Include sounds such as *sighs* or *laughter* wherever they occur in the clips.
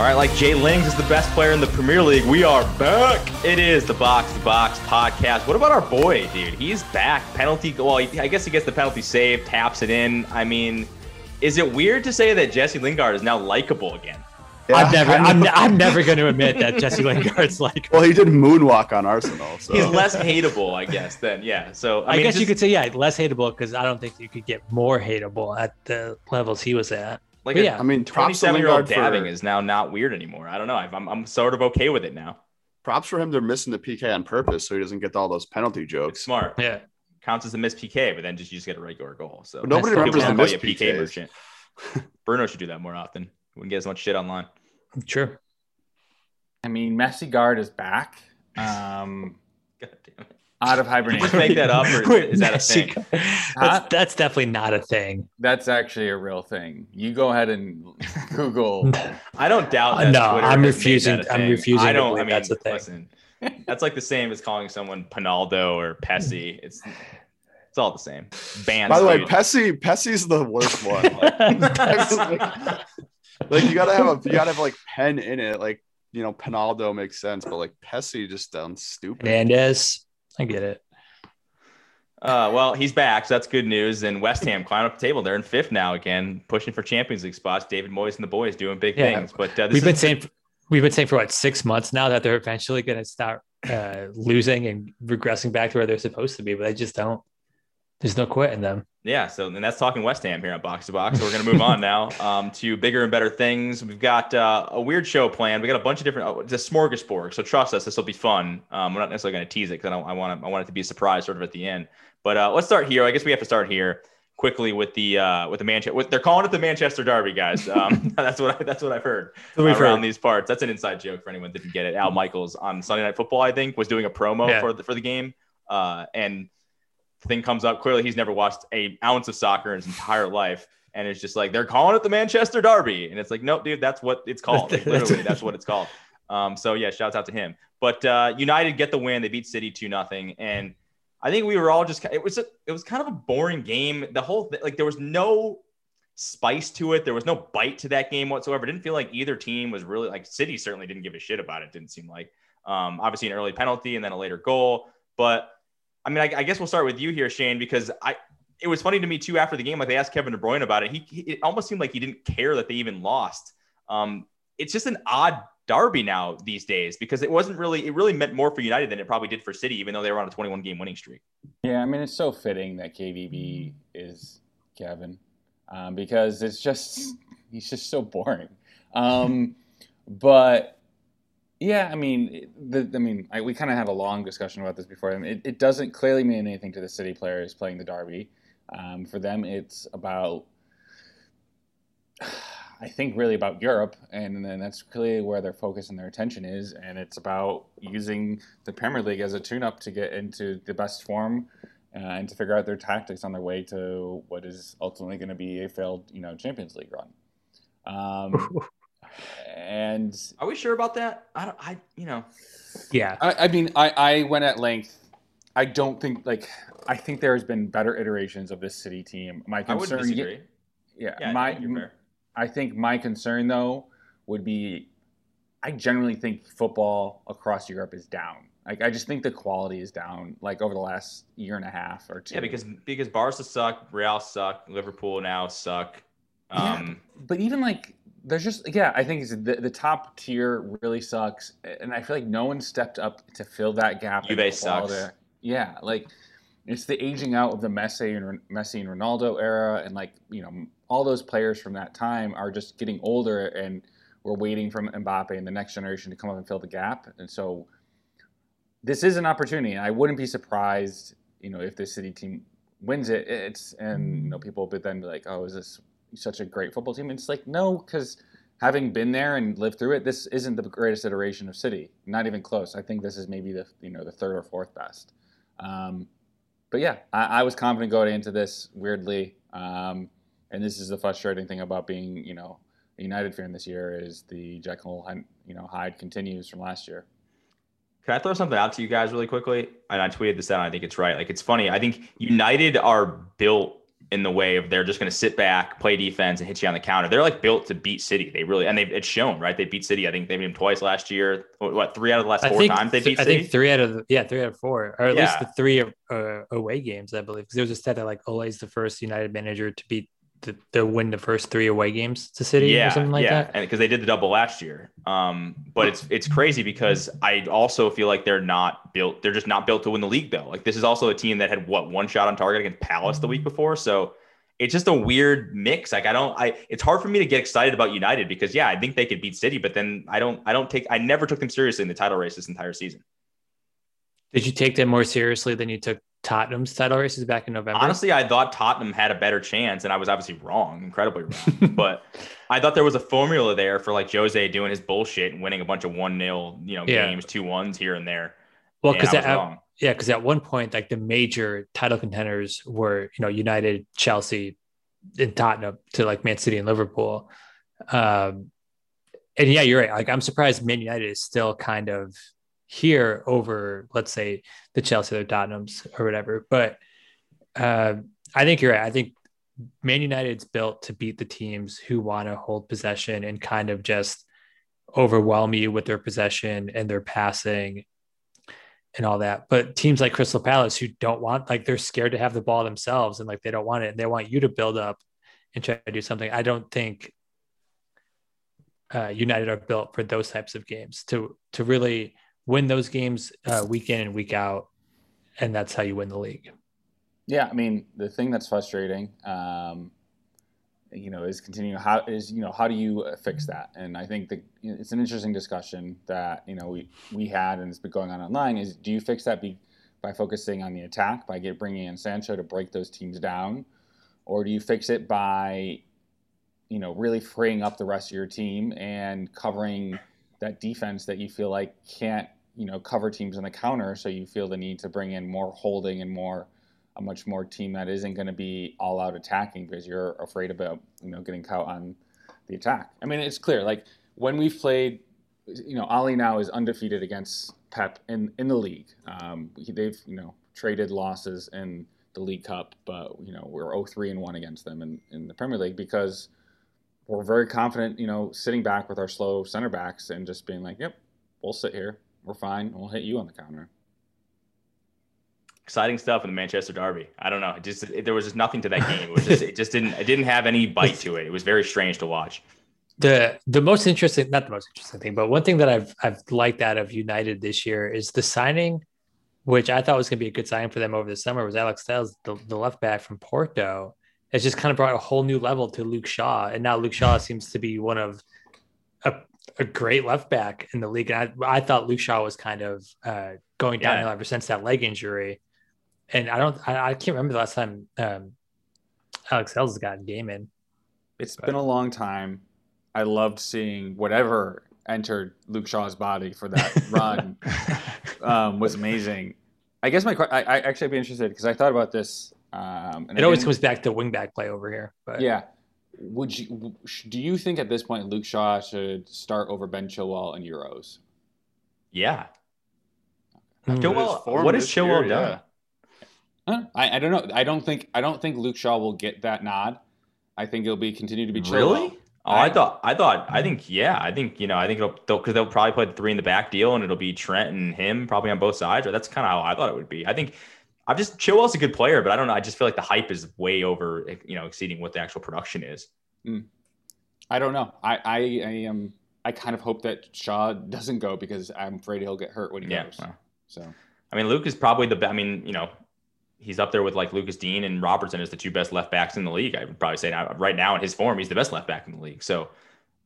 All right, like Jay Lings is the best player in the Premier League. We are back. It is the Box to Box podcast. What about our boy, dude? He's back. Penalty. Well, I guess he gets the penalty save, taps it in. I mean, is it weird to say that Jesse Lingard is now likable again? Yeah, I'm never, I'm, I'm never going to admit that Jesse Lingard's *laughs* like. Well, he did moonwalk on Arsenal, so he's less hateable, I guess. Then, yeah. So I, I mean, guess just, you could say, yeah, less hateable because I don't think you could get more hateable at the levels he was at. Like, a, yeah, I mean, twenty-seven year old dabbing for, is now not weird anymore. I don't know. I'm, I'm sort of okay with it now. Props for him. They're missing the PK on purpose, so he doesn't get all those penalty jokes. It's smart. Yeah, counts as a missed PK, but then just you just get a regular goal. So but nobody remembers the missed PK merchant. *laughs* Bruno should do that more often. Wouldn't get as much shit online. Sure. I mean, Messi guard is back. Um, *laughs* God damn it out of hibernation. Just make that up, or is *laughs* that a thing? That's, that's, definitely not a thing. That's actually a real thing. You go ahead and *laughs* Google. I don't doubt that. no, Twitter I'm refusing. I'm refusing. I don't. I mean, that's a thing. Listen, that's like the same as calling someone Penaldo or Pessy. Mm. It's it's all the same. Bands. By the way, Pessy Pessy's the worst *laughs* one. Like, like you gotta have a you gotta have like pen in it. Like you know, Penaldo makes sense, but like Pessy just sounds stupid. Hernandez. I get it. Uh, well, he's back, so that's good news. And West Ham climb up the table. They're in fifth now again, pushing for Champions League spots. David Moyes and the boys doing big yeah. things. But uh, we've been saying we've been saying for what six months now that they're eventually going to start uh, losing and regressing back to where they're supposed to be, but they just don't. There's no quit in them. Yeah, so and that's talking West Ham here on Box to Box. So we're going to move on now *laughs* um, to bigger and better things. We've got uh, a weird show planned. We got a bunch of different. Oh, it's a smorgasbord. So trust us, this will be fun. Um, we're not necessarily going to tease it because I, I want I want it to be a surprise sort of at the end. But uh, let's start here. I guess we have to start here quickly with the uh, with the Manchester. They're calling it the Manchester Derby, guys. Um, *laughs* *laughs* that's what I, that's what I've heard uh, around heard. these parts. That's an inside joke for anyone that didn't get it. Al Michaels on Sunday Night Football, I think, was doing a promo yeah. for the for the game, uh, and thing comes up. Clearly, he's never watched a ounce of soccer in his entire life. And it's just like they're calling it the Manchester Derby, and it's like, nope, dude, that's what it's called. Like, *laughs* literally, that's what it's called. Um, so yeah, shouts out to him. But uh, United get the win. They beat City two nothing, and I think we were all just it was a, it was kind of a boring game. The whole th- like there was no spice to it. There was no bite to that game whatsoever. It didn't feel like either team was really like City certainly didn't give a shit about it. Didn't seem like um, obviously an early penalty and then a later goal, but I mean, I, I, guess we'll start with you here, Shane, because I it was funny to me too after the game. Like they asked Kevin De Bruyne about it. He, he it almost seemed like he didn't care that they even lost. Um, it's just an odd derby now these days because it wasn't really it really meant more for United than it probably did for City, even though they were on a 21 game winning streak. Yeah, I mean it's so fitting that KDB is Kevin um, because it's just he's just so boring. Um, but yeah, I mean, the, I mean, I, we kind of had a long discussion about this before. and it, it, doesn't clearly mean anything to the City players playing the Derby. Um, for them, it's about, *sighs* I think, really about Europe, and then that's clearly where their focus and their attention is. And it's about using the Premier League as a tune-up to get into the best form uh, and to figure out their tactics on their way to what is ultimately going to be a failed, you know, Champions League run. Um, *laughs* and are we sure about that? I don't. I you know. Yeah. I, I mean, I I went at length. I don't think like I think there has been better iterations of this city team. My concern. I would disagree. Yeah, yeah my. I think my concern though would be, I generally think football across Europe is down. Like I just think the quality is down, like over the last year and a half or two. Yeah, because because Barca suck, Real suck, Liverpool now suck. Um, yeah, but even like there's just yeah, I think the, the top tier really sucks, and I feel like no one stepped up to fill that gap. Juve sucks. Yeah, like it's the aging out of the Messi and Messi and Ronaldo era, and like you know all those players from that time are just getting older, and we're waiting for Mbappe and the next generation to come up and fill the gap, and so this is an opportunity. I wouldn't be surprised, you know, if the City team wins it. It's and you know mm-hmm. people would then be like, oh, is this such a great football team. And it's like, no, because having been there and lived through it, this isn't the greatest iteration of City. Not even close. I think this is maybe the you know the third or fourth best. Um, but yeah, I, I, was confident going into this. Weirdly, um, and this is the frustrating thing about being you know a United fan this year is the Jekyll you know Hyde continues from last year. Can I throw something out to you guys really quickly? And I tweeted this out. I think it's right. Like it's funny. I think United are built in the way of they're just going to sit back, play defense, and hit you on the counter. They're like built to beat City. They really and they've it's shown right. They beat City. I think they beat them twice last year. What three out of the last I four think, times they beat City I City? think three out of the, yeah three out of four, or at Yeah. least the three uh, away games, I believe. Because there was a stat that like Ole is the first United manager to beat the, to win the first three away games to City yeah, or something like yeah, that. and because they did the double last year. Um, but it's it's crazy because I also feel like they're not built. They're just not built to win the league though. Like this is also a team that had what one shot on target against Palace the week before. So it's just a weird mix. Like I don't, I it's hard for me to get excited about United because yeah, I think they could beat City, but then I don't, I don't take, I never took them seriously in the title race this entire season. Did you take them more seriously than you took Tottenham's title races back in November? Honestly, I thought Tottenham had a better chance, and I was obviously wrong, incredibly wrong. *laughs* but I thought there was a formula there for like Jose doing his bullshit and winning a bunch of one 0 you know, Yeah. games, two ones here and there. well, because I was wrong. yeah, because at one point, like the major title contenders were, you know, United, Chelsea, and Tottenham to like Man City and Liverpool. Um, and yeah, you're right. Like I'm surprised Man United is still kind of here over, let's say, the Chelsea or Tottenhams or whatever. But uh, I think you're right. I think Man United's built to beat the teams who want to hold possession and kind of just overwhelm you with their possession and their passing and all that. But teams like Crystal Palace who don't want like they're scared to have the ball themselves and like they don't want it and they want you to build up and try to do something. I don't think uh, United are built for those types of games to to really win those games uh, week in and week out, and that's how you win the league. Yeah, I mean the thing that's frustrating, um, you know, is continuing. How is you know how do you fix that? And I think that it's an interesting discussion that you know we we had and it's been going on online. Is do you fix that be, by focusing on the attack by get bringing in Sancho to break those teams down, or do you fix it by you know really freeing up the rest of your team and covering that defense that you feel like can't you know cover teams on the counter, so you feel the need to bring in more holding and more a much more team that isn't going to be all out attacking because you're afraid about you know getting caught on the attack. I mean, it's clear like when we've played, you know, Ole now is undefeated against Pep in in the league. Um, they've you know traded losses in the League Cup, but you know we're 0-3 and one against them in, in the Premier League because we're very confident. You know, sitting back with our slow center backs and just being like, "Yep, we'll sit here. We're fine. We'll hit you on the counter." Exciting stuff in the Manchester Derby. I don't know. It just it, there was just nothing to that game. It was just it just didn't it didn't have any bite to it. It was very strange to watch. the the most interesting not the most interesting thing but one thing that i've i've liked out of united this year is the signing which i thought was going to be a good sign for them over the summer was alex Telles, the, the left back from porto it's just kind of brought a whole new level to luke shaw and now luke shaw seems to be one of a, a great left back in the league and i, I thought luke shaw was kind of uh, going Yeah. downhill ever since that leg injury and i don't i, I can't remember the last time um, alex Telles has gotten game in It's been a long time. I loved seeing whatever entered Luke Shaw's body for that *laughs* run. um, was amazing. I guess my I, I actually be interested because I thought about this. Um, and it always comes back to wingback play over here but Yeah. Would you? Do you think at this point Luke Shaw should start over Ben Chilwell in Euros? Yeah. Hmm. Chilwell- His form what has Chilwell year, done? yeah. I, I don't know. I don't think I don't think Luke Shaw will get that nod. I think it'll be continue to be Chilwell. Really? Oh, I, I- thought, I thought, I think, yeah, I think, you know, I think it'll, they'll, because they'll probably play the three in the back deal, and it'll be Trent and him probably on both sides. Or that's kind of how I thought it would be. I think, I'm just Chilwell's a good player, but I don't know. I just feel like the hype is way over, you know, exceeding what the actual production is. Mm. I don't know. I, I, I am. I kind of hope that Shaw doesn't go because I'm afraid he'll get hurt when he Yeah. goes. well, So I mean, Luke is probably the. I mean, you know, he's up there with like Lucas Digne and Robertson as the two best left backs in the league. I would probably say now, right now in his form, he's the best left back in the league. So.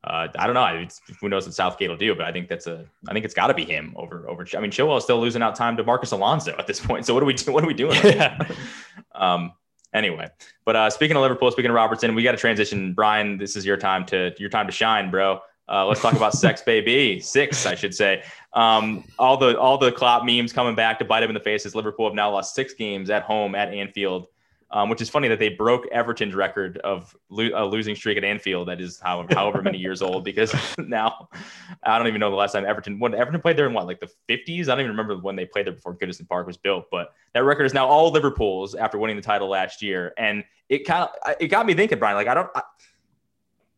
Uh, I don't know. It's, who knows what Southgate will do, but I think that's a. I think it's got to be him over over. I mean, Chilwell is still losing out time to Marcos Alonso at this point. So what are we do? What are we doing? now? *laughs* um. Anyway, but uh, speaking of Liverpool, speaking of Robertson, we got to transition. Brian, this is your time to your time to shine, bro. Uh, let's talk about Sex *laughs* Baby Six, I should say. Um, all the all the Klopp memes coming back to bite him in the faces. Liverpool have now lost six games at home at Anfield. Um, which is funny that they broke Everton's record of lo- a losing streak at Anfield that is how, however many years old because *laughs* now I don't even know the last time Everton when Everton played there in what like the 50s. I don't even remember when they played there before Goodison Park was built, but that record is now all Liverpool's after winning the title last year, and it kind of it got me thinking, Brian. Like I don't, I,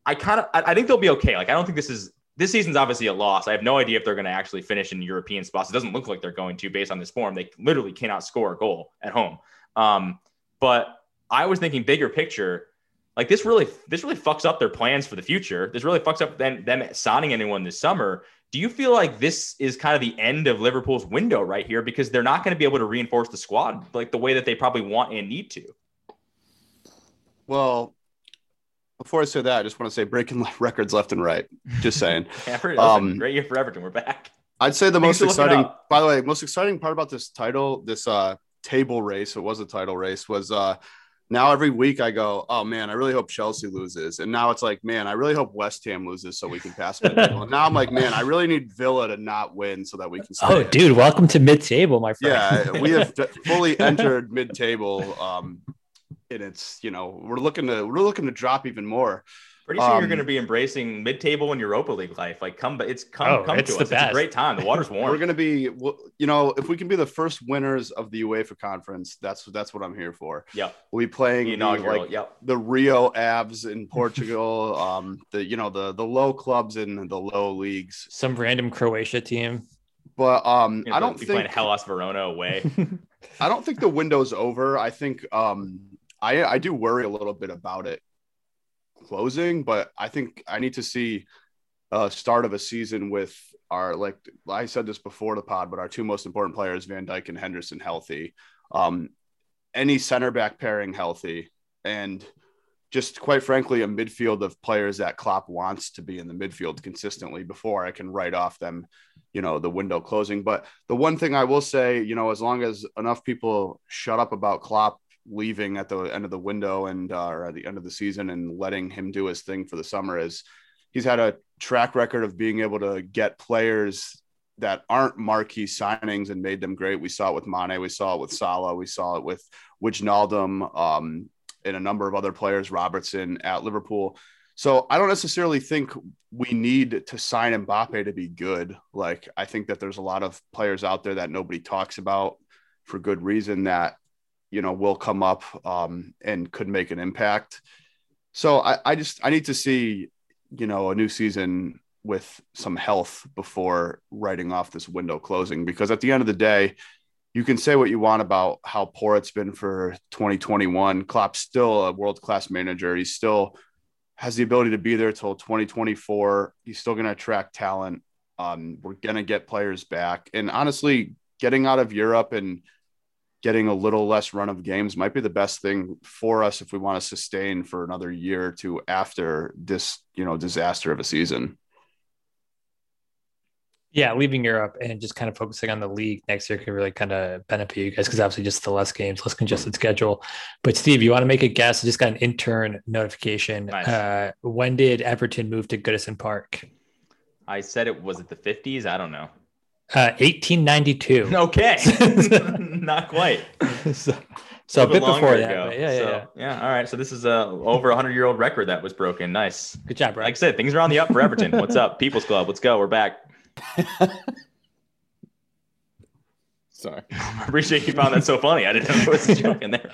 I kind of I, I think they'll be okay. Like I don't think this is this season's obviously a loss. I have no idea if they're going to actually finish in European spots. It doesn't look like they're going to based on this form. They literally cannot score a goal at home. Um, but I was thinking bigger picture. Like this really, this really fucks up their plans for the future. This really fucks up them, them signing anyone this summer. Do you feel like this is kind of the end of Liverpool's window right here because they're not going to be able to reinforce the squad like the way that they probably want and need to? Well, before I say that, I just want to say breaking *laughs* records left and right. Just saying. *laughs* yeah, um, great year for Everton. We're back. I'd say the Thanks most exciting. By the way, most exciting part about this title, this uh, table race, it was a title race, was uh, now every week I go, oh man, I really hope Chelsea loses, and now it's like, man, I really hope West Ham loses so we can pass and now I'm like, man, I really need Villa to not win so that we can. oh, in. dude, welcome to mid-table, my friend. Yeah, we have *laughs* fully entered mid-table, um, and it's you know we're looking to we're looking to drop even more. Pretty soon um, you're going to be embracing mid-table and Europa League life. Like come, but it's come, oh, come it's to us. Best. It's a great time. The water's *laughs* warm. We're going to be, you know, if we can be the first winners of the UEFA conference, that's that's what I'm here for. Yeah, We'll be playing the, inaugural, like, yep. the Rio Aves in Portugal, *laughs* um, the you know the the low clubs in the low leagues. Some random Croatia team. But um, you know, I don't think playing Hellas Verona away. *laughs* I don't think the window's over. I think um, I I do worry a little bit about it closing, but I think I need to see a start of a season with our like I said this before the pod, but our two most important players, Van Dijk and Henderson, healthy. Um, any center back pairing healthy, and just quite frankly, a midfield of players that Klopp wants to be in the midfield consistently before I can write off them, you know, the window closing. But the one thing I will say, you know, as long as enough people shut up about Klopp leaving at the end of the window and uh, or at the end of the season and letting him do his thing for the summer is he's had a track record of being able to get players that aren't marquee signings and made them great. We saw it with Mane, we saw it with Salah, we saw it with Wijnaldum, um, and a number of other players, Robertson at Liverpool. So I don't necessarily think we need to sign Mbappe to be good. Like I think that there's a lot of players out there that nobody talks about for good reason that you know, will come up um, and could make an impact. So I, I just I need to see, you know, a new season with some health before writing off this window closing because at the end of the day, you can say what you want about how poor it's been for 2021. Klopp's still a world class manager. He still has the ability to be there till 2024. He's still going to attract talent. Um, we're going to get players back. And honestly, getting out of Europe and getting a little less run of games might be the best thing for us if we want to sustain for another year or two after this, you know, disaster of a season. Yeah, leaving Europe and just kind of focusing on the league next year could really kind of benefit you guys because obviously just the less games, less congested schedule. But Steve, you want to make a guess? I just got an intern notification. Nice. Uh, when did Everton move to Goodison Park? I said it was it the 50s. I don't know. Uh, 1892. *laughs* Okay, *laughs* not quite. so, so a, a bit before that. Yeah, yeah, so, yeah, yeah. All right. So this is a over a hundred year old record that was broken. Nice. Good job, bro. Like I said, things are on the up for Everton. What's up, *laughs* People's Club? Let's go. We're back. Sorry. I appreciate you found that so funny. I didn't know there was a joke in there.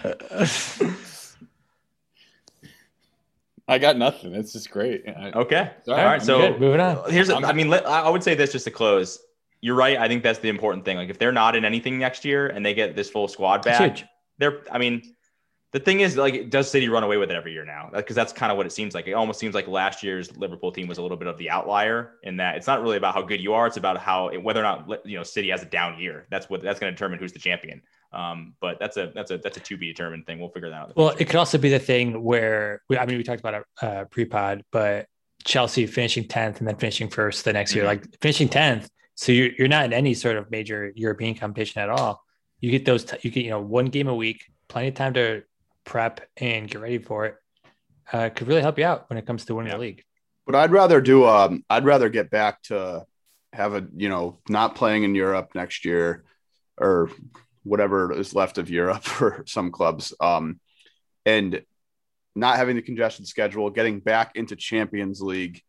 I got nothing. It's just great. okay. All right. So good. moving on. Here's. A, I mean, I would say this just to close you're right. I think that's the important thing. Like if they're not in anything next year and they get this full squad back, they're. I mean, the thing is, like, does City run away with it every year now? Because that's kind of what it seems like. It almost seems like last year's Liverpool team was a little bit of the outlier in that it's not really about how good you are; it's about how whether or not you know City has a down year. That's what that's going to determine who's the champion. Um, but that's a that's a that's a to be determined thing. We'll figure that out. Well, it could also be the thing where we, I mean, we talked about it uh, pre-pod, but Chelsea finishing tenth and then finishing first the next mm-hmm. year, like finishing tenth so you're, you're not in any sort of major European competition at all. You get those, t- you get, you know, one game a week, plenty of time to prep and get ready for it. Uh, could really help you out when it comes to winning yeah. the league. But I'd rather do, um, I'd rather get back to have a, you know, not playing in Europe next year or whatever is left of Europe *laughs* for some clubs. Um, and not having the congested schedule, getting back into Champions League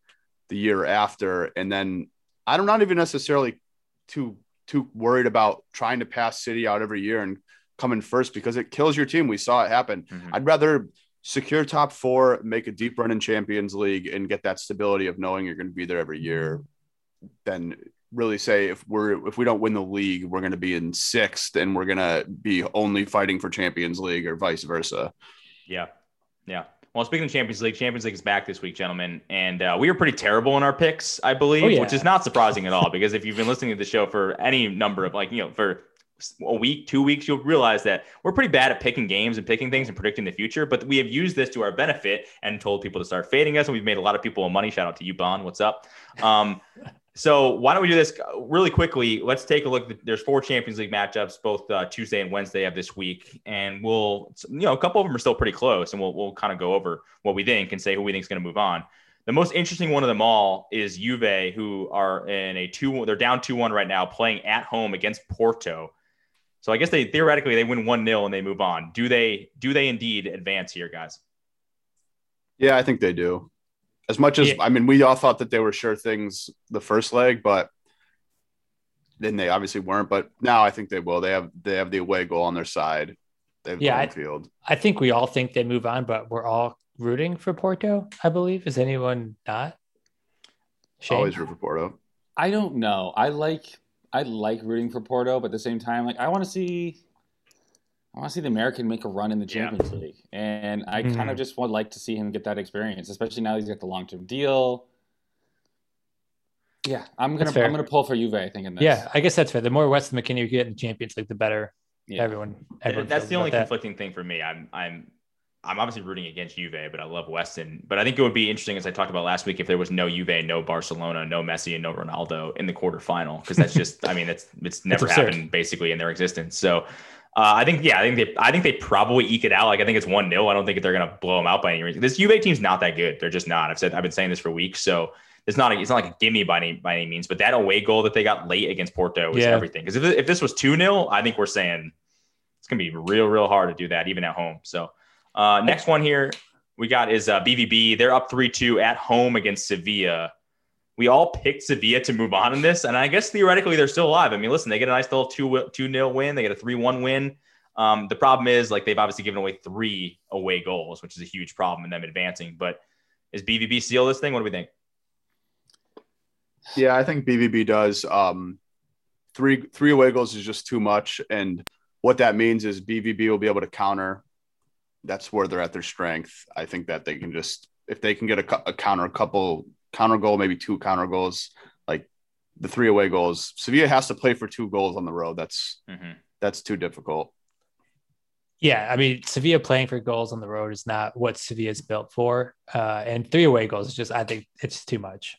the year after, and then I'm not even necessarily too too worried about trying to pass City out every year and coming first because it kills your team. We saw it happen. Mm-hmm. I'd rather secure top four, make a deep run in Champions League, and get that stability of knowing you're going to be there every year than really say if we're if we don't win the league, we're going to be in sixth and we're going to be only fighting for Champions League or vice versa. Yeah, yeah. Well, speaking of Champions League, Champions League is back this week, gentlemen, and uh, we were pretty terrible in our picks, I believe, oh, yeah. which is not surprising at all because if you've been listening to the show for any number of like you know for a week, two weeks, you'll realize that we're pretty bad at picking games and picking things and predicting the future. But we have used this to our benefit and told people to start fading us, and we've made a lot of people money. Shout out to you, Bond. What's up? Um, *laughs* so why don't we do this really quickly? Let's take a look. There's four Champions League matchups, both uh, Tuesday and Wednesday of this week, and we'll, you know, a couple of them are still pretty close, and we'll we'll kind of go over what we think and say who we think is going to move on. The most interesting one of them all is Juve, who are in a two. They're down two one right now, playing at home against Porto. So I guess they theoretically they win one 0 and they move on. Do they? Do they indeed advance here, guys? Yeah, I think they do. As much as yeah. I mean, we all thought that they were sure things the first leg, but then they obviously weren't. But now I think they will. They have they have the away goal on their side. They have yeah, I, field. I think we all think they move on, but we're all rooting for Porto. I believe. Is anyone not? Shane? Always root for Porto. I don't know. I like I like rooting for Porto, but at the same time, like I want to see I want to see the American make a run in the Champions yeah. League, and I mm-hmm. kind of just would like to see him get that experience, especially now he's got the long term deal. Yeah, I'm gonna I'm gonna pull for Juve. I think in this. Yeah, I guess that's fair. The more Weston McKennie you get in the Champions League, the better. Yeah. Everyone, everyone That's the only conflicting that. thing for me. I'm I'm I'm obviously rooting against Juve, but I love Weston. But I think it would be interesting, as I talked about last week, if there was no Juve, no Barcelona, no Messi, and no Ronaldo in the quarterfinal, because that's just, I mean, it's it's never happened basically in their existence. So uh, I think, yeah, I think they, I think they probably eke it out. Like I think it's one 0 I don't think they're gonna blow them out by any reason. This Juve team's not that good. They're just not. I've said, I've been saying this for weeks. So it's not, a, it's not like a gimme by any by any means. But that away goal that they got late against Porto was yeah. everything. Because if if this was two 0 I think we're saying it's gonna be real, real hard to do that even at home. So uh, next one here we got is uh, BVB. They're up three two at home against Sevilla we all picked Sevilla to move on in this, and I guess theoretically they're still alive. I mean, listen, they get a nice little two two nil win, they get a three one win. Um, the problem is like they've obviously given away three away goals, which is a huge problem in them advancing. But is BVB seal this thing? What do we think? Yeah, I think BVB does. Um, three three away goals is just too much, and what that means is BVB will be able to counter. That's where they're at their strength. I think that they can just if they can get a, a counter, a couple counter goal, maybe two counter goals, like the three away goals. Sevilla has to play for two goals on the road. That's mm-hmm. that's too difficult. Yeah, I mean, Sevilla playing for goals on the road is not what Sevilla is built for, uh, and three away goals is just I think it's too much.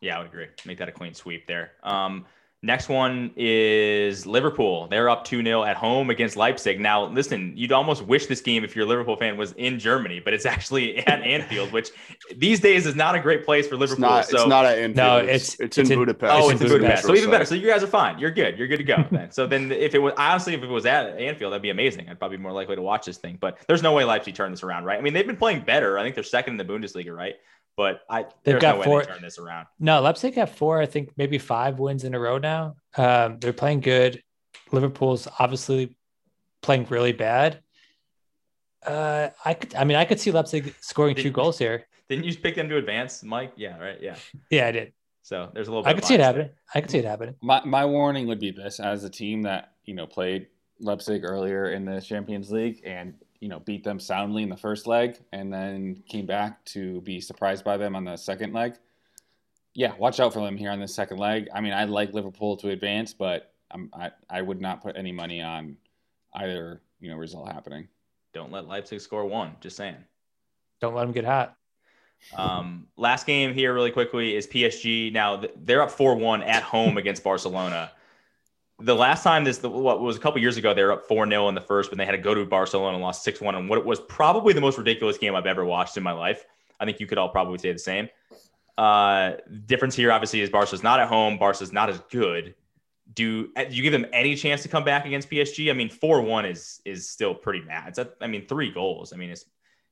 Yeah, I would agree. Make that a clean sweep there. Um, Next one is Liverpool. They're up 2 0 at home against Leipzig. Now, listen, you'd almost wish this game, if you're a Liverpool fan, was in Germany, but it's *laughs* actually at Anfield, which these days is not a great place for Liverpool. It's not, so, it's not at Anfield. No, it's, it's, it's in, in, Budapest. Oh, it's, in Budapest. Budapest. So even better. So you guys are fine. You're good. You're good to go *laughs* then. so then if it was, honestly, if it was at Anfield, that'd be amazing. I'd probably be more likely to watch this thing, but there's no way Leipzig turn this around, right? I mean, they've been playing better. I think they're second in the Bundesliga, right? But I they've got no four. turn this around. No, Leipzig have four. I think maybe five wins in a row now. Um, they're playing good. Liverpool's obviously playing really bad. Uh, I could. I mean, I could see Leipzig scoring two goals here. Didn't you pick them to advance, Mike? Yeah, right. Yeah. Yeah, I did. So there's a little. I could see it happening. There. I could see it happening. My my warning would be this: as a team that you know played Leipzig earlier in the Champions League and you know beat them soundly in the first leg and then came back to be surprised by them on the second leg. Yeah, watch out for them here on the second leg. I mean, I like Liverpool to advance, but I'm, I I would not put any money on either you know result happening. Don't let Leipzig score one. Just saying. Don't let them get hot. Um, last game here, really quickly, is PSG. Now they're up four one at home against Barcelona the last time this what was a couple years ago they were up 4-0 in the first but they had to go to barcelona and lost 6-1 and what was probably the most ridiculous game i've ever watched in my life i think you could all probably say the same uh difference here obviously is barca's not at home barca's not as good do you give them any chance to come back against PSG? I mean, four one is is still pretty mad. It's a, I mean, three goals. I mean, it's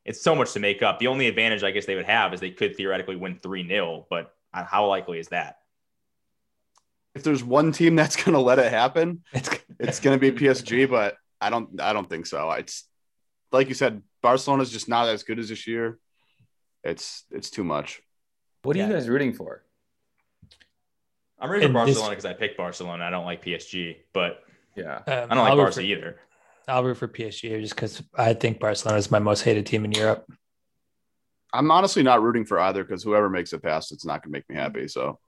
it's so much to make up. The only advantage I guess they would have is they could theoretically win three 0 but how likely is that? If there's one team that's going to let it happen, *laughs* it's it's going to be PSG. *laughs* But I don't I don't think so. It's like you said, Barcelona's just not as good as this year. It's it's too much. What are yeah. you guys rooting for? I'm rooting for Barcelona because I picked Barcelona. I don't like PSG, but yeah, um, I don't like I'll Barca for, either. I'll root for PSG just because I think Barcelona is my most hated team in Europe. I'm honestly not rooting for either because whoever makes it past, it's not going to make me happy. So,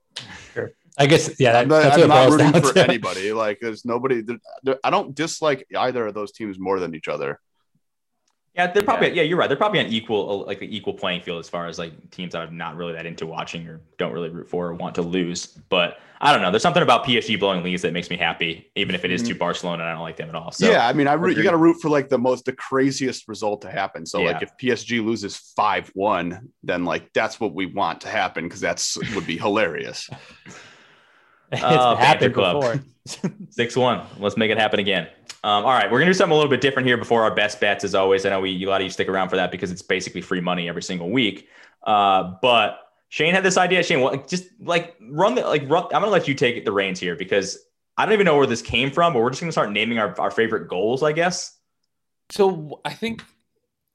sure. I guess yeah. That, I'm not, I'm not rooting for to. anybody. Like, there's nobody. I don't dislike either of those teams more than each other. Yeah, they're probably yeah. yeah. you're right. They're probably on equal like an equal playing field as far as like teams that I'm not really that into watching or don't really root for or want to lose. But I don't know. There's something about PSG blowing leads that makes me happy, even if it is mm-hmm. to Barcelona and I don't like them at all. So yeah, I mean, I root, you got to root for like the most the craziest result to happen. So yeah. like if PSG loses five one, then like that's what we want to happen because that's would be hilarious. *laughs* it's uh, happened before. *laughs* Six one. Let's make it happen again. Um, all right, we're gonna do something a little bit different here before our best bets. As always, I know we a lot of you stick around for that because it's basically free money every single week. Uh, but Shane had this idea. Shane, well, just like run the like run. I'm gonna let you take the reins here because I don't even know where this came from, but we're just gonna start naming our, our favorite goals, I guess. So I think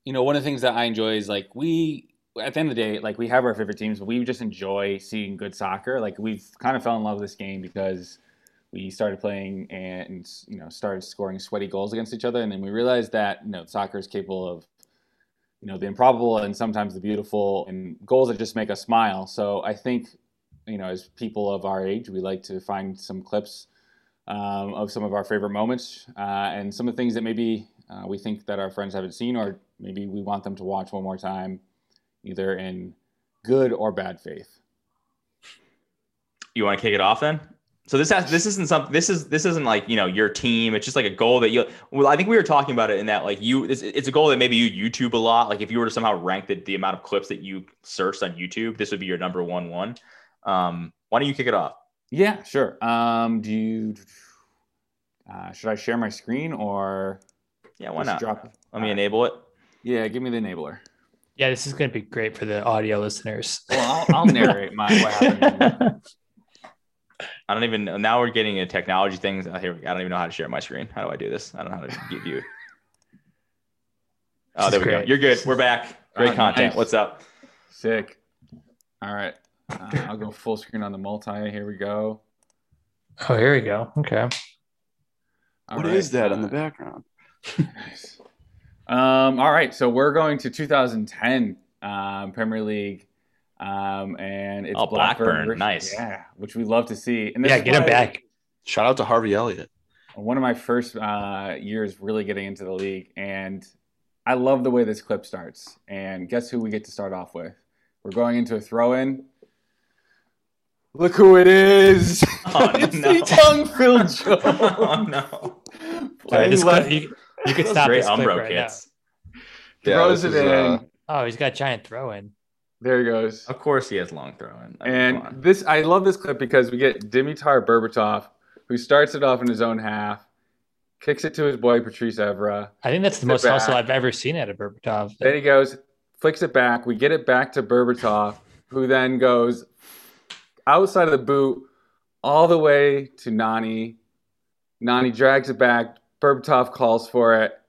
you know one of the things that I enjoy is like we at the end of the day, like we have our favorite teams, but we just enjoy seeing good soccer. Like we've kind of fell in love with this game because we started playing and you know started scoring sweaty goals against each other and then we realized that you know soccer is capable of you know the improbable and sometimes the beautiful and goals that just make us smile so i think you know as people of our age we like to find some clips um, of some of our favorite moments uh, and some of the things that maybe uh, we think that our friends haven't seen or maybe we want them to watch one more time either in good or bad faith you want to kick it off then so this has this isn't something this is this isn't like you know your team. It's just like a goal that you. Well, I think we were talking about it in that like you. It's, it's a goal that maybe you YouTube a lot. Like if you were to somehow rank the, the amount of clips that you searched on YouTube, this would be your number one one. Um, why don't you kick it off? Yeah, sure. Um, do you? Uh, should I share my screen or? Yeah, why not? Drop Let me enable it. Yeah, give me the enabler. Yeah, this is going to be great for the audio listeners. Well, I'll, I'll narrate my what happened. *laughs* I don't even now we're getting a technology things. Oh, here, I don't even know how to share my screen. How do I do this? I don't know how to give you. Oh, there we great. go. You're good. We're back. Great oh, content. Nice. What's up? Sick. All right. Uh, I'll go full screen on the multi. Here we go. Oh, here we go. Okay. All what right. is that uh, in the background? nice. *laughs* *laughs* Um, all right. So we're going to 2010 um, Premier League um, and it's oh, Blackburn, Blackburn versus, nice, yeah, which we love to see. And yeah, get him back. Shout out to Harvey Elliott. One of my first uh, years really getting into the league, and I love the way this clip starts. And guess who we get to start off with? We're going into a throw-in. Look who it is! Oh, *laughs* it's no. the tongue-filled Joe. *laughs* oh no! Right, clip, you, you could stop great this clip right kits. now. Throws it in. Uh... Oh, he's got giant throw-in. There he goes. Of course, he has long throwing. and this, I love this clip because we get Dimitar Berbatov, who starts it off in his own half, kicks it to his boy Patrice Evra. I think that's the most hustle I've ever seen out of Berbatov. Then he goes, flicks it back. We get it back to Berbatov, who then goes outside of the boot all the way to Nani. Nani drags it back. Berbatov calls for it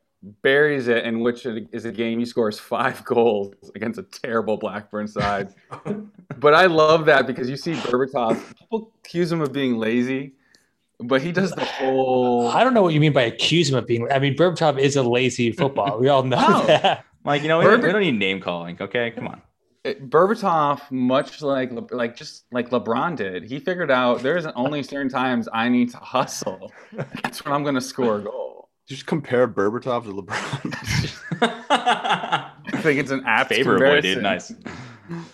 buries it, in which is a game he scores five *laughs* goals against a terrible Blackburn side. but I love that because you see Berbatov, people accuse him of being lazy, but he does the whole. I don't know what you mean by accuse him of being. I mean, Berbatov is a lazy football. We all know no. that. Like you know, Berb- we don't need name calling. Okay, come on. Berbatov, much like like just like LeBron did, he figured out there's only *laughs* certain times I need to hustle. That's when I'm going to score a *laughs* goal just compare Berbatov to LeBron? *laughs* I think it's an apt favorable, dude. Nice.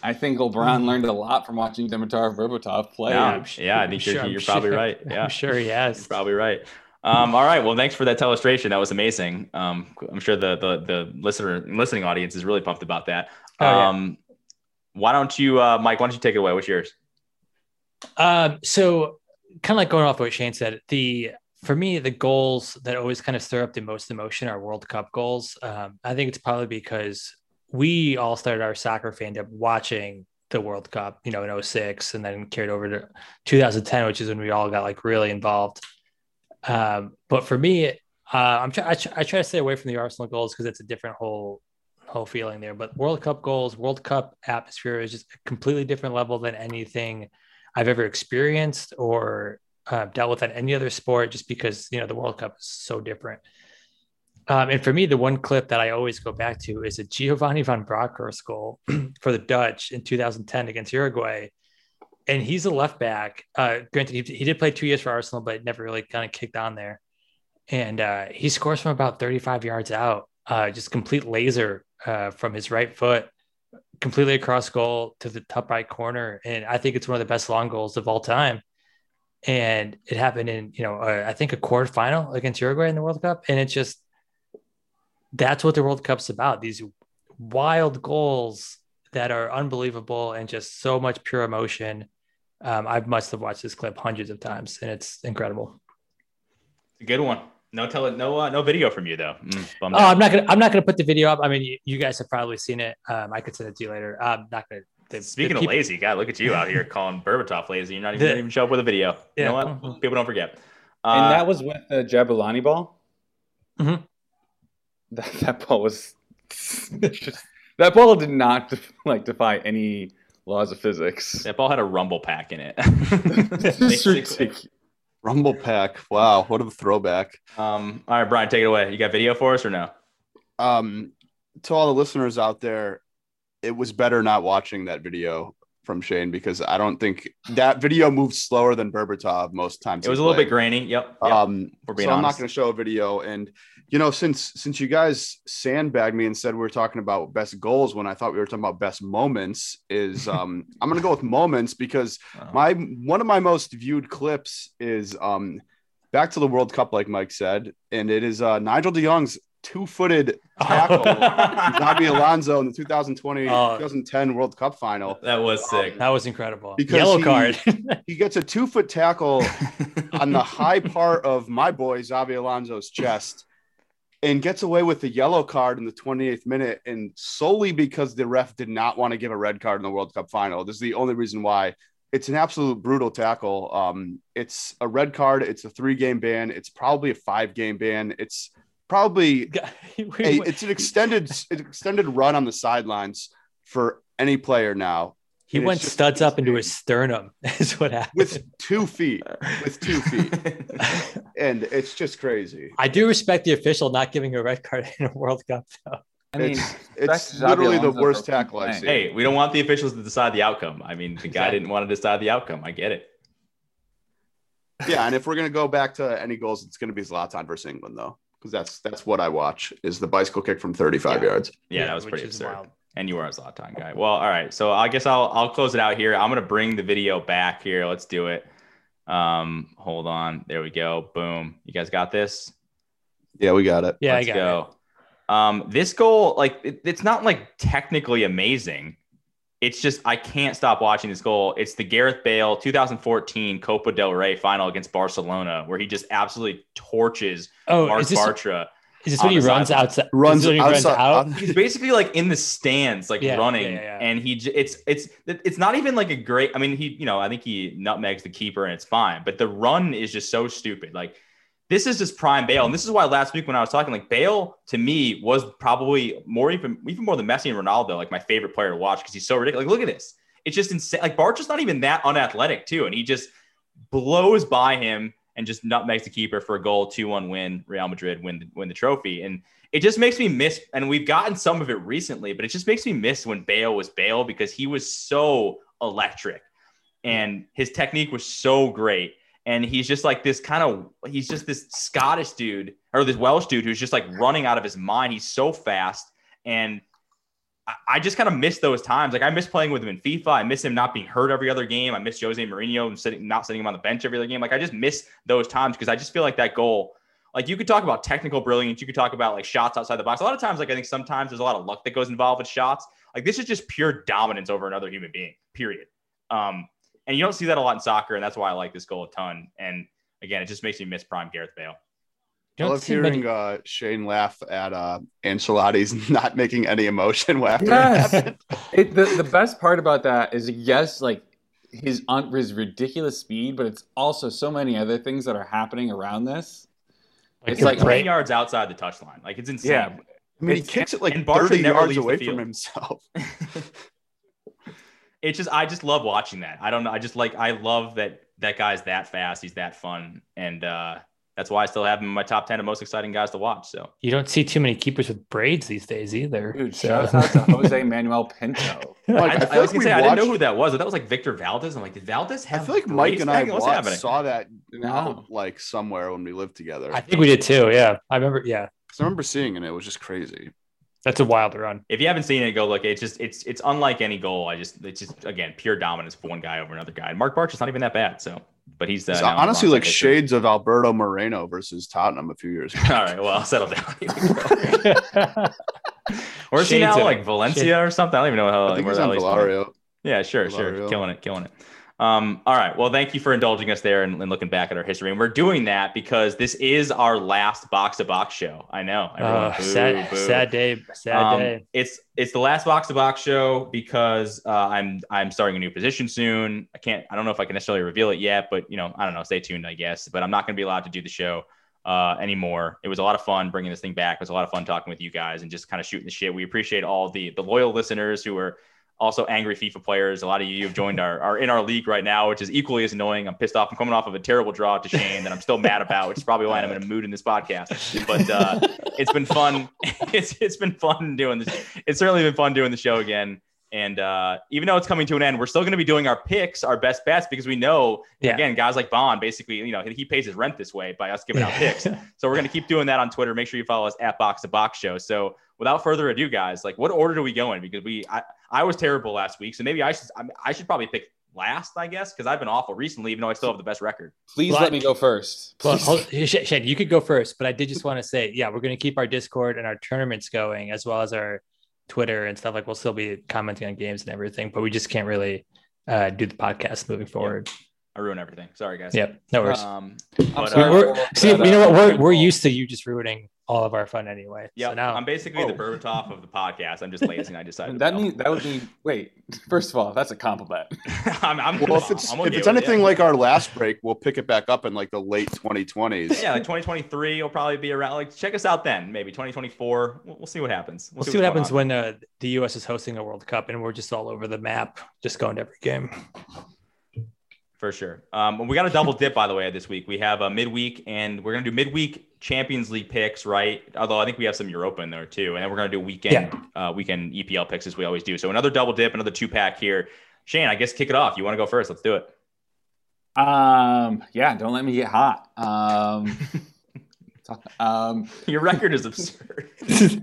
I think LeBron learned a lot from watching Dimitar Berbatov play. Yeah, yeah I think sure, you're, you're probably sure. right. Yeah, I'm sure he has. You're probably right. Um, all right. Well, thanks for that illustration. That was amazing. Um, I'm sure the, the the listener listening audience is really pumped about that. Oh, um, yeah. Why don't you, uh, Mike? Why don't you take it away? What's yours? Um, so kind of like going off what Shane said, the for me, the goals that always kind of stir up the most emotion are World Cup goals. Um, I think it's probably because we all started our soccer fandom watching the World Cup, you know, in 06 and then carried over to 2010, which is when we all got like really involved. Um, but for me, uh, I'm try- I, try- I try to stay away from the Arsenal goals because it's a different whole whole feeling there. But World Cup goals, World Cup atmosphere is just a completely different level than anything I've ever experienced or uh, dealt with on any other sport, just because you know the World Cup is so different. Um, and for me, the one clip that I always go back to is a Giovanni van Bronckhorst goal *clears throat* for the Dutch in 2010 against Uruguay. And he's a left back. Uh, granted, he, he did play two years for Arsenal, but never really kind of kicked on there. And uh, he scores from about 35 yards out, uh, just complete laser uh, from his right foot, completely across goal to the top right corner. And I think it's one of the best long goals of all time. And it happened in, you know, uh, I think a quarterfinal against Uruguay in the World Cup. And it's just, that's what the World Cup's about. These wild goals that are unbelievable and just so much pure emotion. Um, I must have watched this clip hundreds of times, and it's incredible. It's a good one. No tell it. No uh, no video from you though. Mm, oh, I'm not gonna I'm not gonna put the video up. I mean, you, you guys have probably seen it. Um, I could send it to you later. I'm not gonna. The, Speaking the people, of lazy, God, look at you out here *laughs* calling Berbatov lazy. You're not even, the, even show up with a video. Yeah. You know what? People don't forget. Uh, and that was with the Jabulani ball. Mm-hmm. *laughs* That that ball was just, that ball did not like defy any laws of physics. That ball had a rumble pack in it. *laughs* rumble pack. Wow, what a throwback. Um, all right, Brian, take it away. You got video for us or no? Um, to all the listeners out there, it was better not watching that video from Shane because I don't think that video moves slower than Berbatov most times. It was a little bit grainy. Yep. yep. Um, so honest. I'm not going to show a video. And you know, since since you guys sandbagged me and said we were talking about best goals when I thought we were talking about best moments, is *laughs* um, I'm going to go with moments because oh. my one of my most viewed clips is um, back to the World Cup, like Mike said, and it is uh, Nigel De Jong's two-footed *laughs* tackle Xabi Alonso in the 2020 oh, 2010 World Cup final. That was sick. Um, that was incredible. Because Yellow he, card. *laughs* he gets a two-foot tackle *laughs* on the high part of my boy Xabi Alonso's chest and gets away with the yellow card in the 28th minute and solely because the ref did not want to give a red card in the World Cup final. This is the only reason why. It's an absolute brutal tackle. Um, it's a red card. It's a three game ban. It's probably a five game ban. It's probably *laughs* a, it's an extended an extended run on the sidelines for any player now. He went studs up into his sternum. *laughs* Is what happened with two feet. With two feet, *laughs* and it's just crazy. I do respect the official not giving a red card in a World Cup, though. I mean, it's, it's literally the worst tackle I've seen. Hey, we don't want the officials to decide the outcome. I mean, the guy didn't want to decide the outcome. I get it. Yeah, and if we're gonna go back to any goals, it's gonna be Zlatan versus England, though because that's that's what I watch is the bicycle kick from 35 yeah. yards. Yeah, yeah, that was pretty absurd. Wild. And you are a Zlatan guy. Well, all right. So I guess I'll I'll close it out here. I'm gonna bring the video back here. Let's do it. Um, hold on. There we go. Boom. You guys got this? Yeah, we got it. Yeah, Let's I got go. It. Um, this goal, like, it, it's not like technically amazing, it's just I can't stop watching this goal. It's the Gareth Bale 2014 Copa del Rey final against Barcelona, where he just absolutely torches oh, Marc Bartra. Is this when he runs outside? Runs, he runs out. He's basically like in the stands, like yeah, running, yeah, yeah, and he it's it's it's not even like a great. I mean, he you know I think he nutmegs the keeper and it's fine, but the run is just so stupid. Like this is just prime Bale. And this is why last week when I was talking, like Bale to me was probably more even even more than Messi and Ronaldo, like my favorite player to watch because he's so ridiculous. Like, look at this. It's just insane. Like Bartra's not even that unathletic, too. And he just blows by him and just nutmegs the keeper for a goal, 2-1 win. Real Madrid win the, win the trophy. And it just makes me miss, and we've gotten some of it recently, but it just makes me miss when Bale was Bale because he was so electric and his technique was so great and he's just like this kind of he's just this Scottish dude or this Welsh dude who's just like running out of his mind. He's so fast, and I, I just kind of miss those times. Like I miss playing with him in FIFA. I miss him not being hurt every other game. I miss Jose Mourinho and sitting not sitting him on the bench every other game. Like I just miss those times because I just feel like that goal. Like you could talk about technical brilliance, you could talk about like shots outside the box. A lot of times, like I think sometimes there's a lot of luck that goes involved with shots. Like this is just pure dominance over another human being. Period. Um, and you don't see that a lot in soccer, and that's why I like this goal a ton. And again, it just makes me miss prime Gareth Bale. I love hearing many... uh, Shane laugh at uh, Ancelotti's *laughs* not making any emotion after yes. it *laughs* it, the, the best part about that is, yes, like his, un- his ridiculous speed, but it's also so many other things that are happening around this. Like it's like 10 yards outside the touchline. Like it's insane. Yeah. I mean, it's, he kicks it like 30 yards away from himself. *laughs* it's just, I just love watching that. I don't know. I just like, I love that that guy's that fast. He's that fun. And, uh, that's why I still have him in my top 10 of most exciting guys to watch. So you don't see too many keepers with braids these days either. Dude, so. shout out to Jose Manuel Pinto. *laughs* like, I, I, I, was gonna say, watched... I didn't know who that was. But that was like Victor Valdés. I'm like, did Valdés have I feel like Mike and I watched, saw that no. like somewhere when we lived together. I think we did too. Yeah. I remember. Yeah. I remember seeing it. It was just crazy. That's a wild run. If you haven't seen it, go look. It's just it's it's unlike any goal. I just it's just again pure dominance for one guy over another guy. And Marc Bartra is not even that bad. So but he's uh, honestly like shades of Alberto Moreno versus Tottenham a few years ago. All right, well, settle down. *laughs* *laughs* or is he now like Valencia Shades. or something? I don't even know how. I think like, he's on Yeah, sure, Valario. sure, killing it, killing it. Um, all right. Well, thank you for indulging us there and, and, looking back at our history. And we're doing that because this is our last box to box show. I know. Uh, boo, sad, boo. sad day. Sad um, day. It's it's the last box to box show because uh, I'm I'm starting a new position soon. I can't. I don't know if I can necessarily reveal it yet, but you know, I don't know. Stay tuned, I guess. But I'm not going to be allowed to do the show uh, anymore. It was a lot of fun bringing this thing back. It was a lot of fun talking with you guys and just kind of shooting the shit. We appreciate all the the loyal listeners who are also angry FIFA players. A lot of you have joined our are in our league right now, which is equally as annoying. I'm pissed off. I'm coming off of a terrible draw to Shane that I'm still mad about, which is probably why I'm in a mood in this podcast. But uh, it's been fun. *laughs* It's it's been fun doing this. It's certainly been fun doing the show again. And uh, even though it's coming to an end, we're still going to be doing our picks, our best bets, because we know, yeah. again, guys like Bond, basically, you know, he pays his rent this way by us giving out picks. so we're going to keep doing that on Twitter. Make sure you follow us at Box to Box Show. So without further ado, guys, like what order do we go in? Because we, I, I was terrible last week, so maybe I should, I should probably pick last, I guess, because I've been awful recently, even though I still have the best record. Please but, let me go first. Well, hold, *laughs* Shane, you could go first, but I did just want to say, yeah, we're going to keep our Discord and our tournaments going, as well as our Twitter and stuff. Like we'll still be commenting on games and everything, but we just can't really uh, do the podcast moving forward. Yep. I ruin everything. Sorry, guys. Yep, no worries. Um, but, uh, we're, see, you know what? We're, we're used to you just ruining all of our fun anyway. Yeah, so now I'm basically oh. the Berbatov of the podcast. I'm just lazy and I decided that means that would mean wait. First of all, that's a compliment. *laughs* I'm, I'm, well, if it's okay if it's anything it. like our last break, we'll pick it back up in like the late 2020s. Yeah, like 2023 will probably be around. Like check us out then. Maybe 2024. We'll, we'll see what happens. We'll, we'll see, see what happens when uh, the U.S. is hosting a World Cup and we're just all over the map, just going to every game. For sure. Um, we got a double dip, by the way, this week. We have a midweek, and we're going to do midweek Champions League picks, right? Although I think we have some Europa in there too. And then we're going to do weekend yeah. uh, weekend EPL picks as we always do. So another double dip, another two pack here. Shane, I guess kick it off. You want to go first? Let's do it. Um, yeah, don't let me get hot. Um, *laughs* um your record is absurd. *laughs*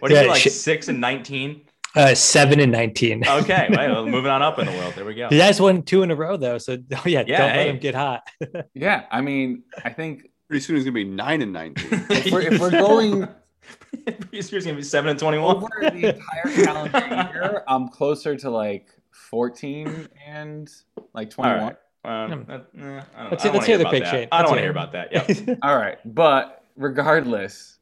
what are yeah, you like? Six and nineteen. Uh, seven and nineteen. *laughs* okay, *laughs* well, moving on up in the world. There we go. He has won two in a row though, so *laughs* oh yeah, yeah don't hey. let him get hot. yeah, I mean, I think pretty soon he's gonna be nine and nineteen. if, we're, if we're going, pretty soon he's gonna be seven and twenty-one. Over the entire calendar year, I'm closer to like fourteen and like twenty-one. Um, uh, let's, let's hear the pick, Shane. I don't want to hear about that. Yep. All right, but regardless,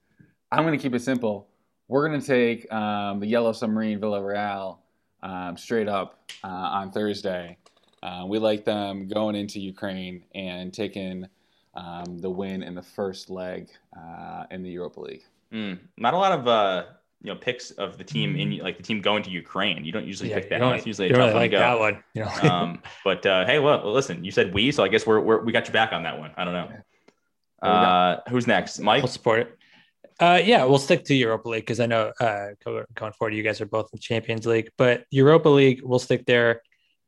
I'm going to keep it simple. We're going to take um, the Yellow Submarine Villarreal um, straight up uh, on Thursday. Uh, we like them going into Ukraine and taking um, the win in the first leg uh, in the Europa League. Mm, not a lot of uh, you know picks of the team in like the team going to Ukraine. You don't usually yeah, pick that. One. It's usually a tough really one like to go. That one, you know? *laughs* um, but uh, hey, well, listen, you said we, so I guess we're, we're we got you back on that one. I don't know. Uh, who's next, Mike? I'll support it. Uh, yeah, we'll stick to Europa League because I know uh, going forward, you guys are both in Champions League, but Europa League, we'll stick there.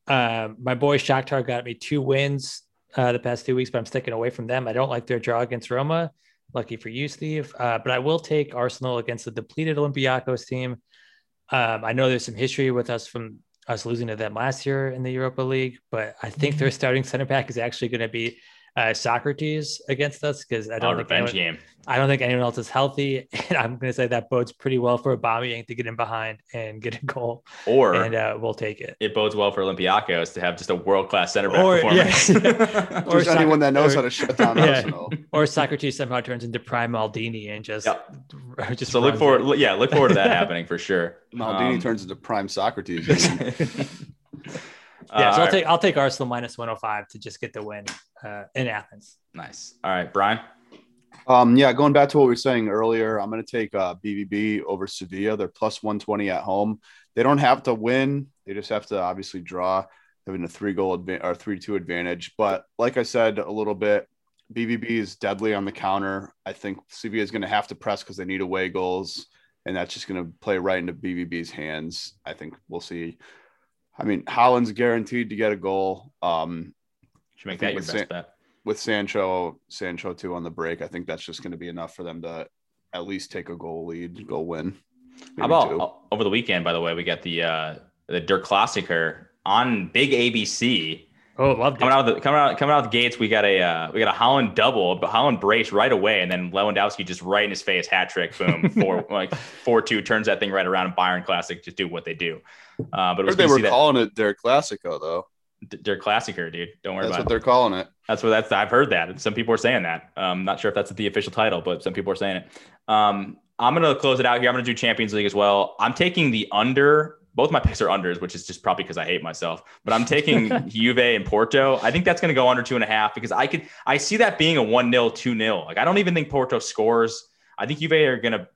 Uh, my boy Shakhtar got me two wins uh, the past two weeks, but I'm sticking away from them. I don't like their draw against Roma. Lucky for you, Steve. Uh, but I will take Arsenal against the depleted Olympiacos team. Um, I know there's some history with us from us losing to them last year in the Europa League, but I think their starting center back is actually going to be uh, Socrates against us because I Oh, don't think anyone, game. I don't think anyone else is healthy, *laughs* and I'm going to say that bodes pretty well for Aubameyang to get in behind and get a goal, Or and uh, we'll take it. it bodes well for Olympiacos to have just a world class center back Or- performance. yeah. If there's Or anyone that knows or- how to shut down *laughs* Yeah. Arsenal. Or Socrates somehow turns into Prime Maldini and just Yep. just so look forward, it. yeah, look forward to that *laughs* happening for sure. Maldini Um, turns into prime Socrates. Yeah, so I'll take I'll take Arsenal minus 105 to just get the win uh, in Athens. nice. All right, Brian. Um, yeah, going back to what we were saying earlier, I'm going to take uh, BVB over Sevilla. They're plus 120 at home. They don't have to win; they just have to obviously draw, having a three goal adva- or three two advantage. But like I said a little bit, BVB is deadly on the counter. I think Sevilla is going to have to press because they need away goals, and that's just going to play right into BVB's hands. I think we'll see. I mean, Haaland's guaranteed to get a goal. Um, Should make that your best with bet. with Sancho, Sancho too on the break, I think that's just going to be enough for them to at least take a goal lead, go win. How about two. over the weekend? By the way, we got the uh, the Der Klassiker on big ABC. Oh, loved Coming it. out of the coming out coming out the gates, we got a uh, we got a Haaland double, but Haaland brace right away, and then Lewandowski just right in his face, hat trick, boom, *laughs* four like four two, turns that thing right around. And Bayern Classic just do what they do. Uh, but it was they were see that calling it their Classico though. D- Der Klassiker, dude. Don't worry That's about it. That's what they're calling it. That's what that's. I've heard that. Some people are saying that. Um, not sure if that's the official title, but some people are saying it. Um, I'm gonna close it out here. I'm gonna do Champions League as well. I'm taking the under. Both my picks are unders, which is just probably because I hate myself. But I'm taking *laughs* Juve and Porto. I think that's gonna go under two and a half because I could. I see that being a one 0 two 0 Like I don't even think Porto scores. I think Juve are gonna.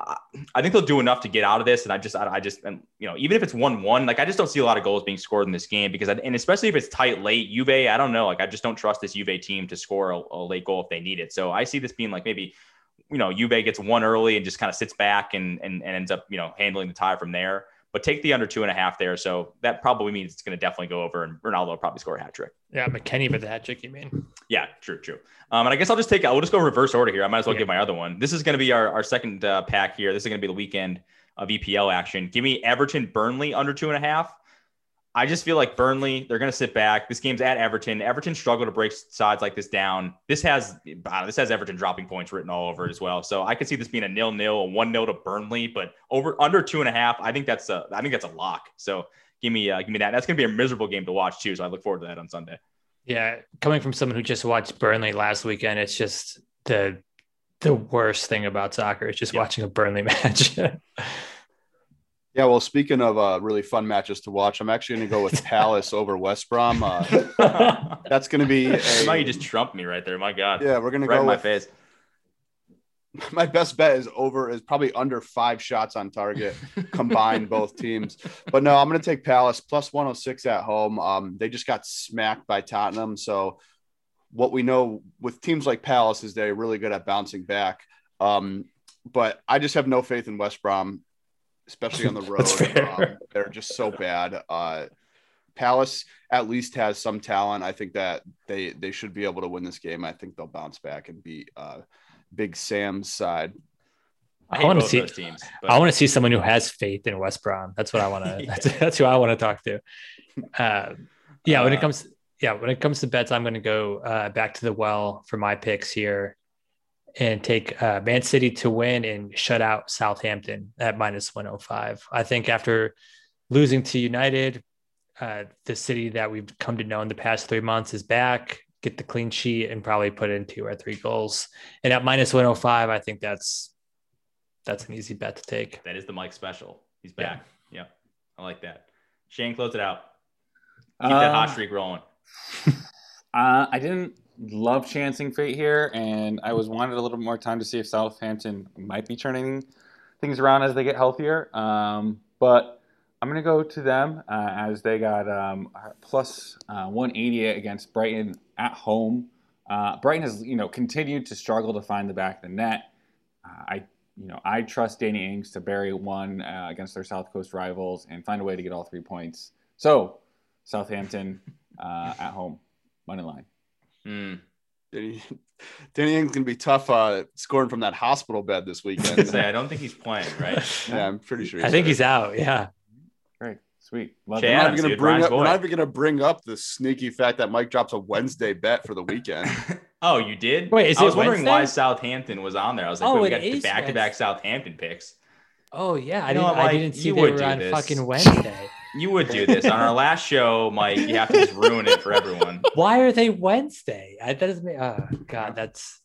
I- I think they'll do enough to get out of this, and I just, I, I just, and you know, even if it's one-one, like I just don't see a lot of goals being scored in this game because, I, and especially if it's tight late, Juve, I don't know, like I just don't trust this Juve team to score a, a late goal if they need it. So I see this being like maybe, you know, Juve gets one early and just kind of sits back and, and and ends up, you know, handling the tie from there. But take the under two and a half there, so that probably means it's going to definitely go over, and Ronaldo will probably score a hat trick. Yeah, McKennie with the hat trick, you mean? Yeah, true, true. Um, and I guess I'll just take. I'll just go reverse order here. I might as well Yeah. give my other one. This is going to be our our second uh, pack here. This is going to be the weekend of EPL action. Give me Everton Burnley under two and a half. I just feel like Burnley they're going to sit back. This game's at Everton. Everton struggle to break sides like this down. This has this has Everton dropping points written all over it as well. So I could see this being a nil nil, a one nil to Burnley, but over under two and a half. I think that's a I think that's a lock. So give me uh, give me that. That's going to be a miserable game to watch too. So I look forward to that on Sunday. Yeah, coming from someone who just watched Burnley last weekend, it's just the the worst thing about soccer is just Yeah. watching a Burnley *laughs* match. Yeah, well, speaking of uh, really fun matches to watch, I'm actually going to go with *laughs* Palace over West Brom. Uh, *laughs* that's going to be. Now *laughs* A, you just trumped me right there. My God. yeah, we're going to go in my with face. my best bet is over is probably under five shots on target combined both teams. But no, I'm going to take Palace plus 106 at home. Um, they just got smacked by Tottenham, so what we know with teams like Palace is they're really good at bouncing back. Um, but I just have no faith in West Brom, especially on the *laughs* road. That's fair. Um, they're just so bad. Uh, Palace at least has some talent. I think that they they should be able to win this game. I think they'll bounce back and beat uh, Big Sam's side. I I wanna see- those teams. but- I want to see someone who has faith in West Brom. That's what I want to. *laughs* Yeah. that's, that's who I want to talk to. Uh, yeah, when it Uh, comes, yeah, when it comes to bets, I'm going to go uh, back to the well for my picks here, and take uh, Man City to win and shut out Southampton at minus 105. I think after losing to United, uh, the city that we've come to know in the past three months is back. Get the clean sheet and probably put in two or three goals. And at minus 105, I think that's that's an easy bet to take. that is the Mike special. He's back. Yeah. I like that. Shane, close it out. Keep that hot Uh, streak rolling. *laughs* Uh, I didn't love chancing fate here, and I was wanted a little more time to see if Southampton might be turning things around as they get healthier. Um, but I'm going to go to them uh, as they got um, plus, uh, 180 against Brighton at home. Uh, Brighton has you know continued to struggle to find the back of the net. Uh, I you know I trust Danny Ings to bury one uh, against their South Coast rivals and find a way to get all three points. So Southampton uh, at home. Money line. Hmm. Danny, Danny Ings gonna be tough uh, scoring from that hospital bed this weekend. Say, I don't think he's playing, right? *laughs* yeah, I'm pretty sure. I think he's out. Yeah. Great, sweet. Love Chad? We're it. not even gonna dude, bring up. We're not even gonna bring up the sneaky fact that Mike drops a Wednesday bet for the weekend. *laughs* oh, you did? Wait, is I it was wondering why Southampton was on there. I was like, Oh, wait, we got is back to back Wednesday. Southampton picks. Oh yeah, I You know didn't. what, I Mike? didn't see You they would were on this. fucking *laughs* Wednesday. You would do this on our last show, Mike. You have to just ruin it for everyone. Why are they Wednesday? I, that doesn't make. Oh God, that's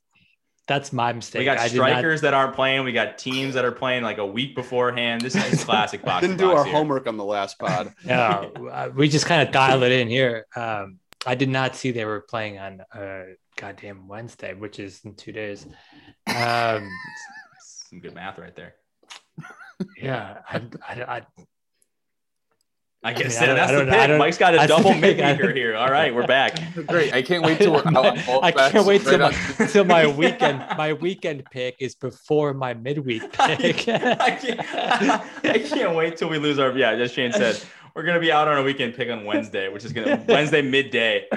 that's my mistake. We got I did not- strikers that aren't playing. We got teams that are playing like a week beforehand. This is classic box. Didn't do box our here. homework on the last pod. *laughs* No, uh, we just kind of dial it in here. Um, I did not see they were playing on uh, goddamn Wednesday, which is in two days. Um, Some good math right there. yeah, I, I, I, I mean, guess I don't- that's I the don't- pick. Mike's got a double pick. mid-weeker here. All right, we're back. *laughs* Great. I can't wait till we're out *laughs* I can't wait till right my, till my *laughs* weekend. My weekend pick is before my midweek pick. I can't, I can't wait till we lose our. Yeah, as Shane said, we're gonna be out on a weekend pick on Wednesday, which is gonna Wednesday midday.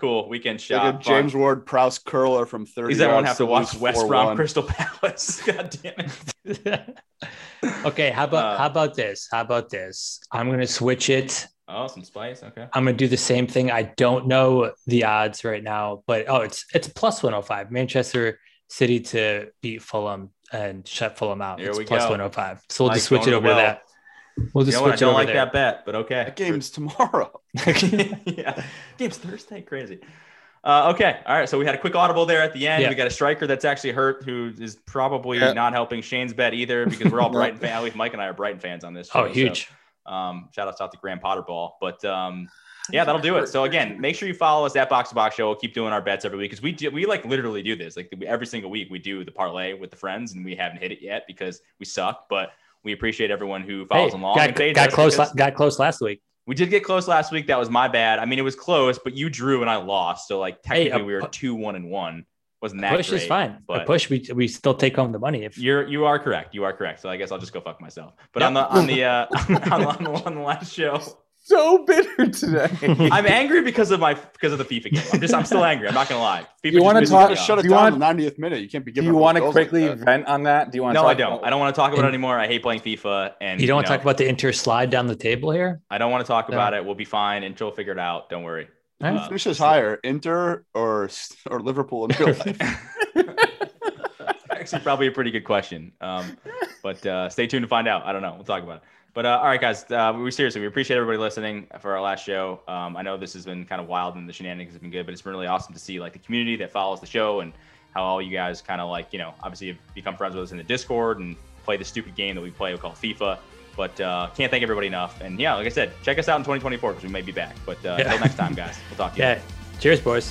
Cool weekend Like shot. a James Ward Prowse curler from At thirty. least everyone yards have to watch West Brom Crystal *laughs* Palace. *laughs* God damn it. *laughs* okay, how about Uh, how about this? How about this? I'm gonna switch it. Oh, some spice. Okay. I'm gonna do the same thing. I don't know the odds right now, but oh, it's it's plus 105. Manchester City to beat Fulham and shut Fulham out. Here it's we plus go. 105. So we'll Like just switch it over well. to that. We'll You just know what? I don't like there. that bet, but okay. That game's tomorrow. *laughs* yeah, game's Thursday. Crazy. Uh, okay, all right. So we had a quick audible there at the end. Yeah. We got a striker that's actually hurt, who is probably Yeah. not helping Shane's bet either, because we're all No. *laughs* Brighton fans. At Mike and I are Brighton fans on this. Oh, show, so, huge. um, shout outs out to Graham Potter Ball, but um, yeah, that'll do it. So again, make sure you follow us at Box to Box Show. We'll keep doing our bets every week because we do, we like literally do this. Like every single week, we do the parlay with the friends, and we haven't hit it yet because we suck. But we appreciate everyone who follows Hey, along. got, got close. got close last week. we did get close last week. That was my bad. I mean, it was close, but you drew and I lost. So like Hey, technically, a we were two one and one. Wasn't that Push great? is fine. A but- push, we we still take home the money. If You're you are correct. You are correct. So I guess I'll just go fuck myself. But Yep. on the on the uh, on, *laughs* *laughs* on, the, on the last show, so bitter today. *laughs* I'm angry because of my because of the FIFA game. I'm just I'm still angry. I'm not gonna lie. FIFA You wanna talk- me Just off. shut it Do you down want- in the 90th minute. You can't be Do you want to goals like quickly vent on that? Do you want? No, to I don't. I don't want to talk about it anymore. I hate playing FIFA, and you don't want to know, talk about the inter slide down the table here. I don't want to talk No. about it. We'll be fine, and she'll figure it out. Don't worry. All right. Uh, Finishes higher, Inter or or Liverpool in real life. *laughs* *laughs* Actually, probably a pretty good question. Um, but uh, stay tuned to find out. I don't know. We'll talk about it. But uh, all right, guys. Uh, we seriously we appreciate everybody listening for our last show. Um, I know this has been kind of wild and the shenanigans have been good, but it's been really awesome to see like the community that follows the show and how all you guys kind of like you know obviously have become friends with us in the Discord and play the stupid game that we play called FIFA. But uh, can't thank everybody enough. And yeah, like I said, check us out in 2024 because we may be back. But uh, Yeah. until next time, guys, we'll talk to you. Yeah. Cheers, boys.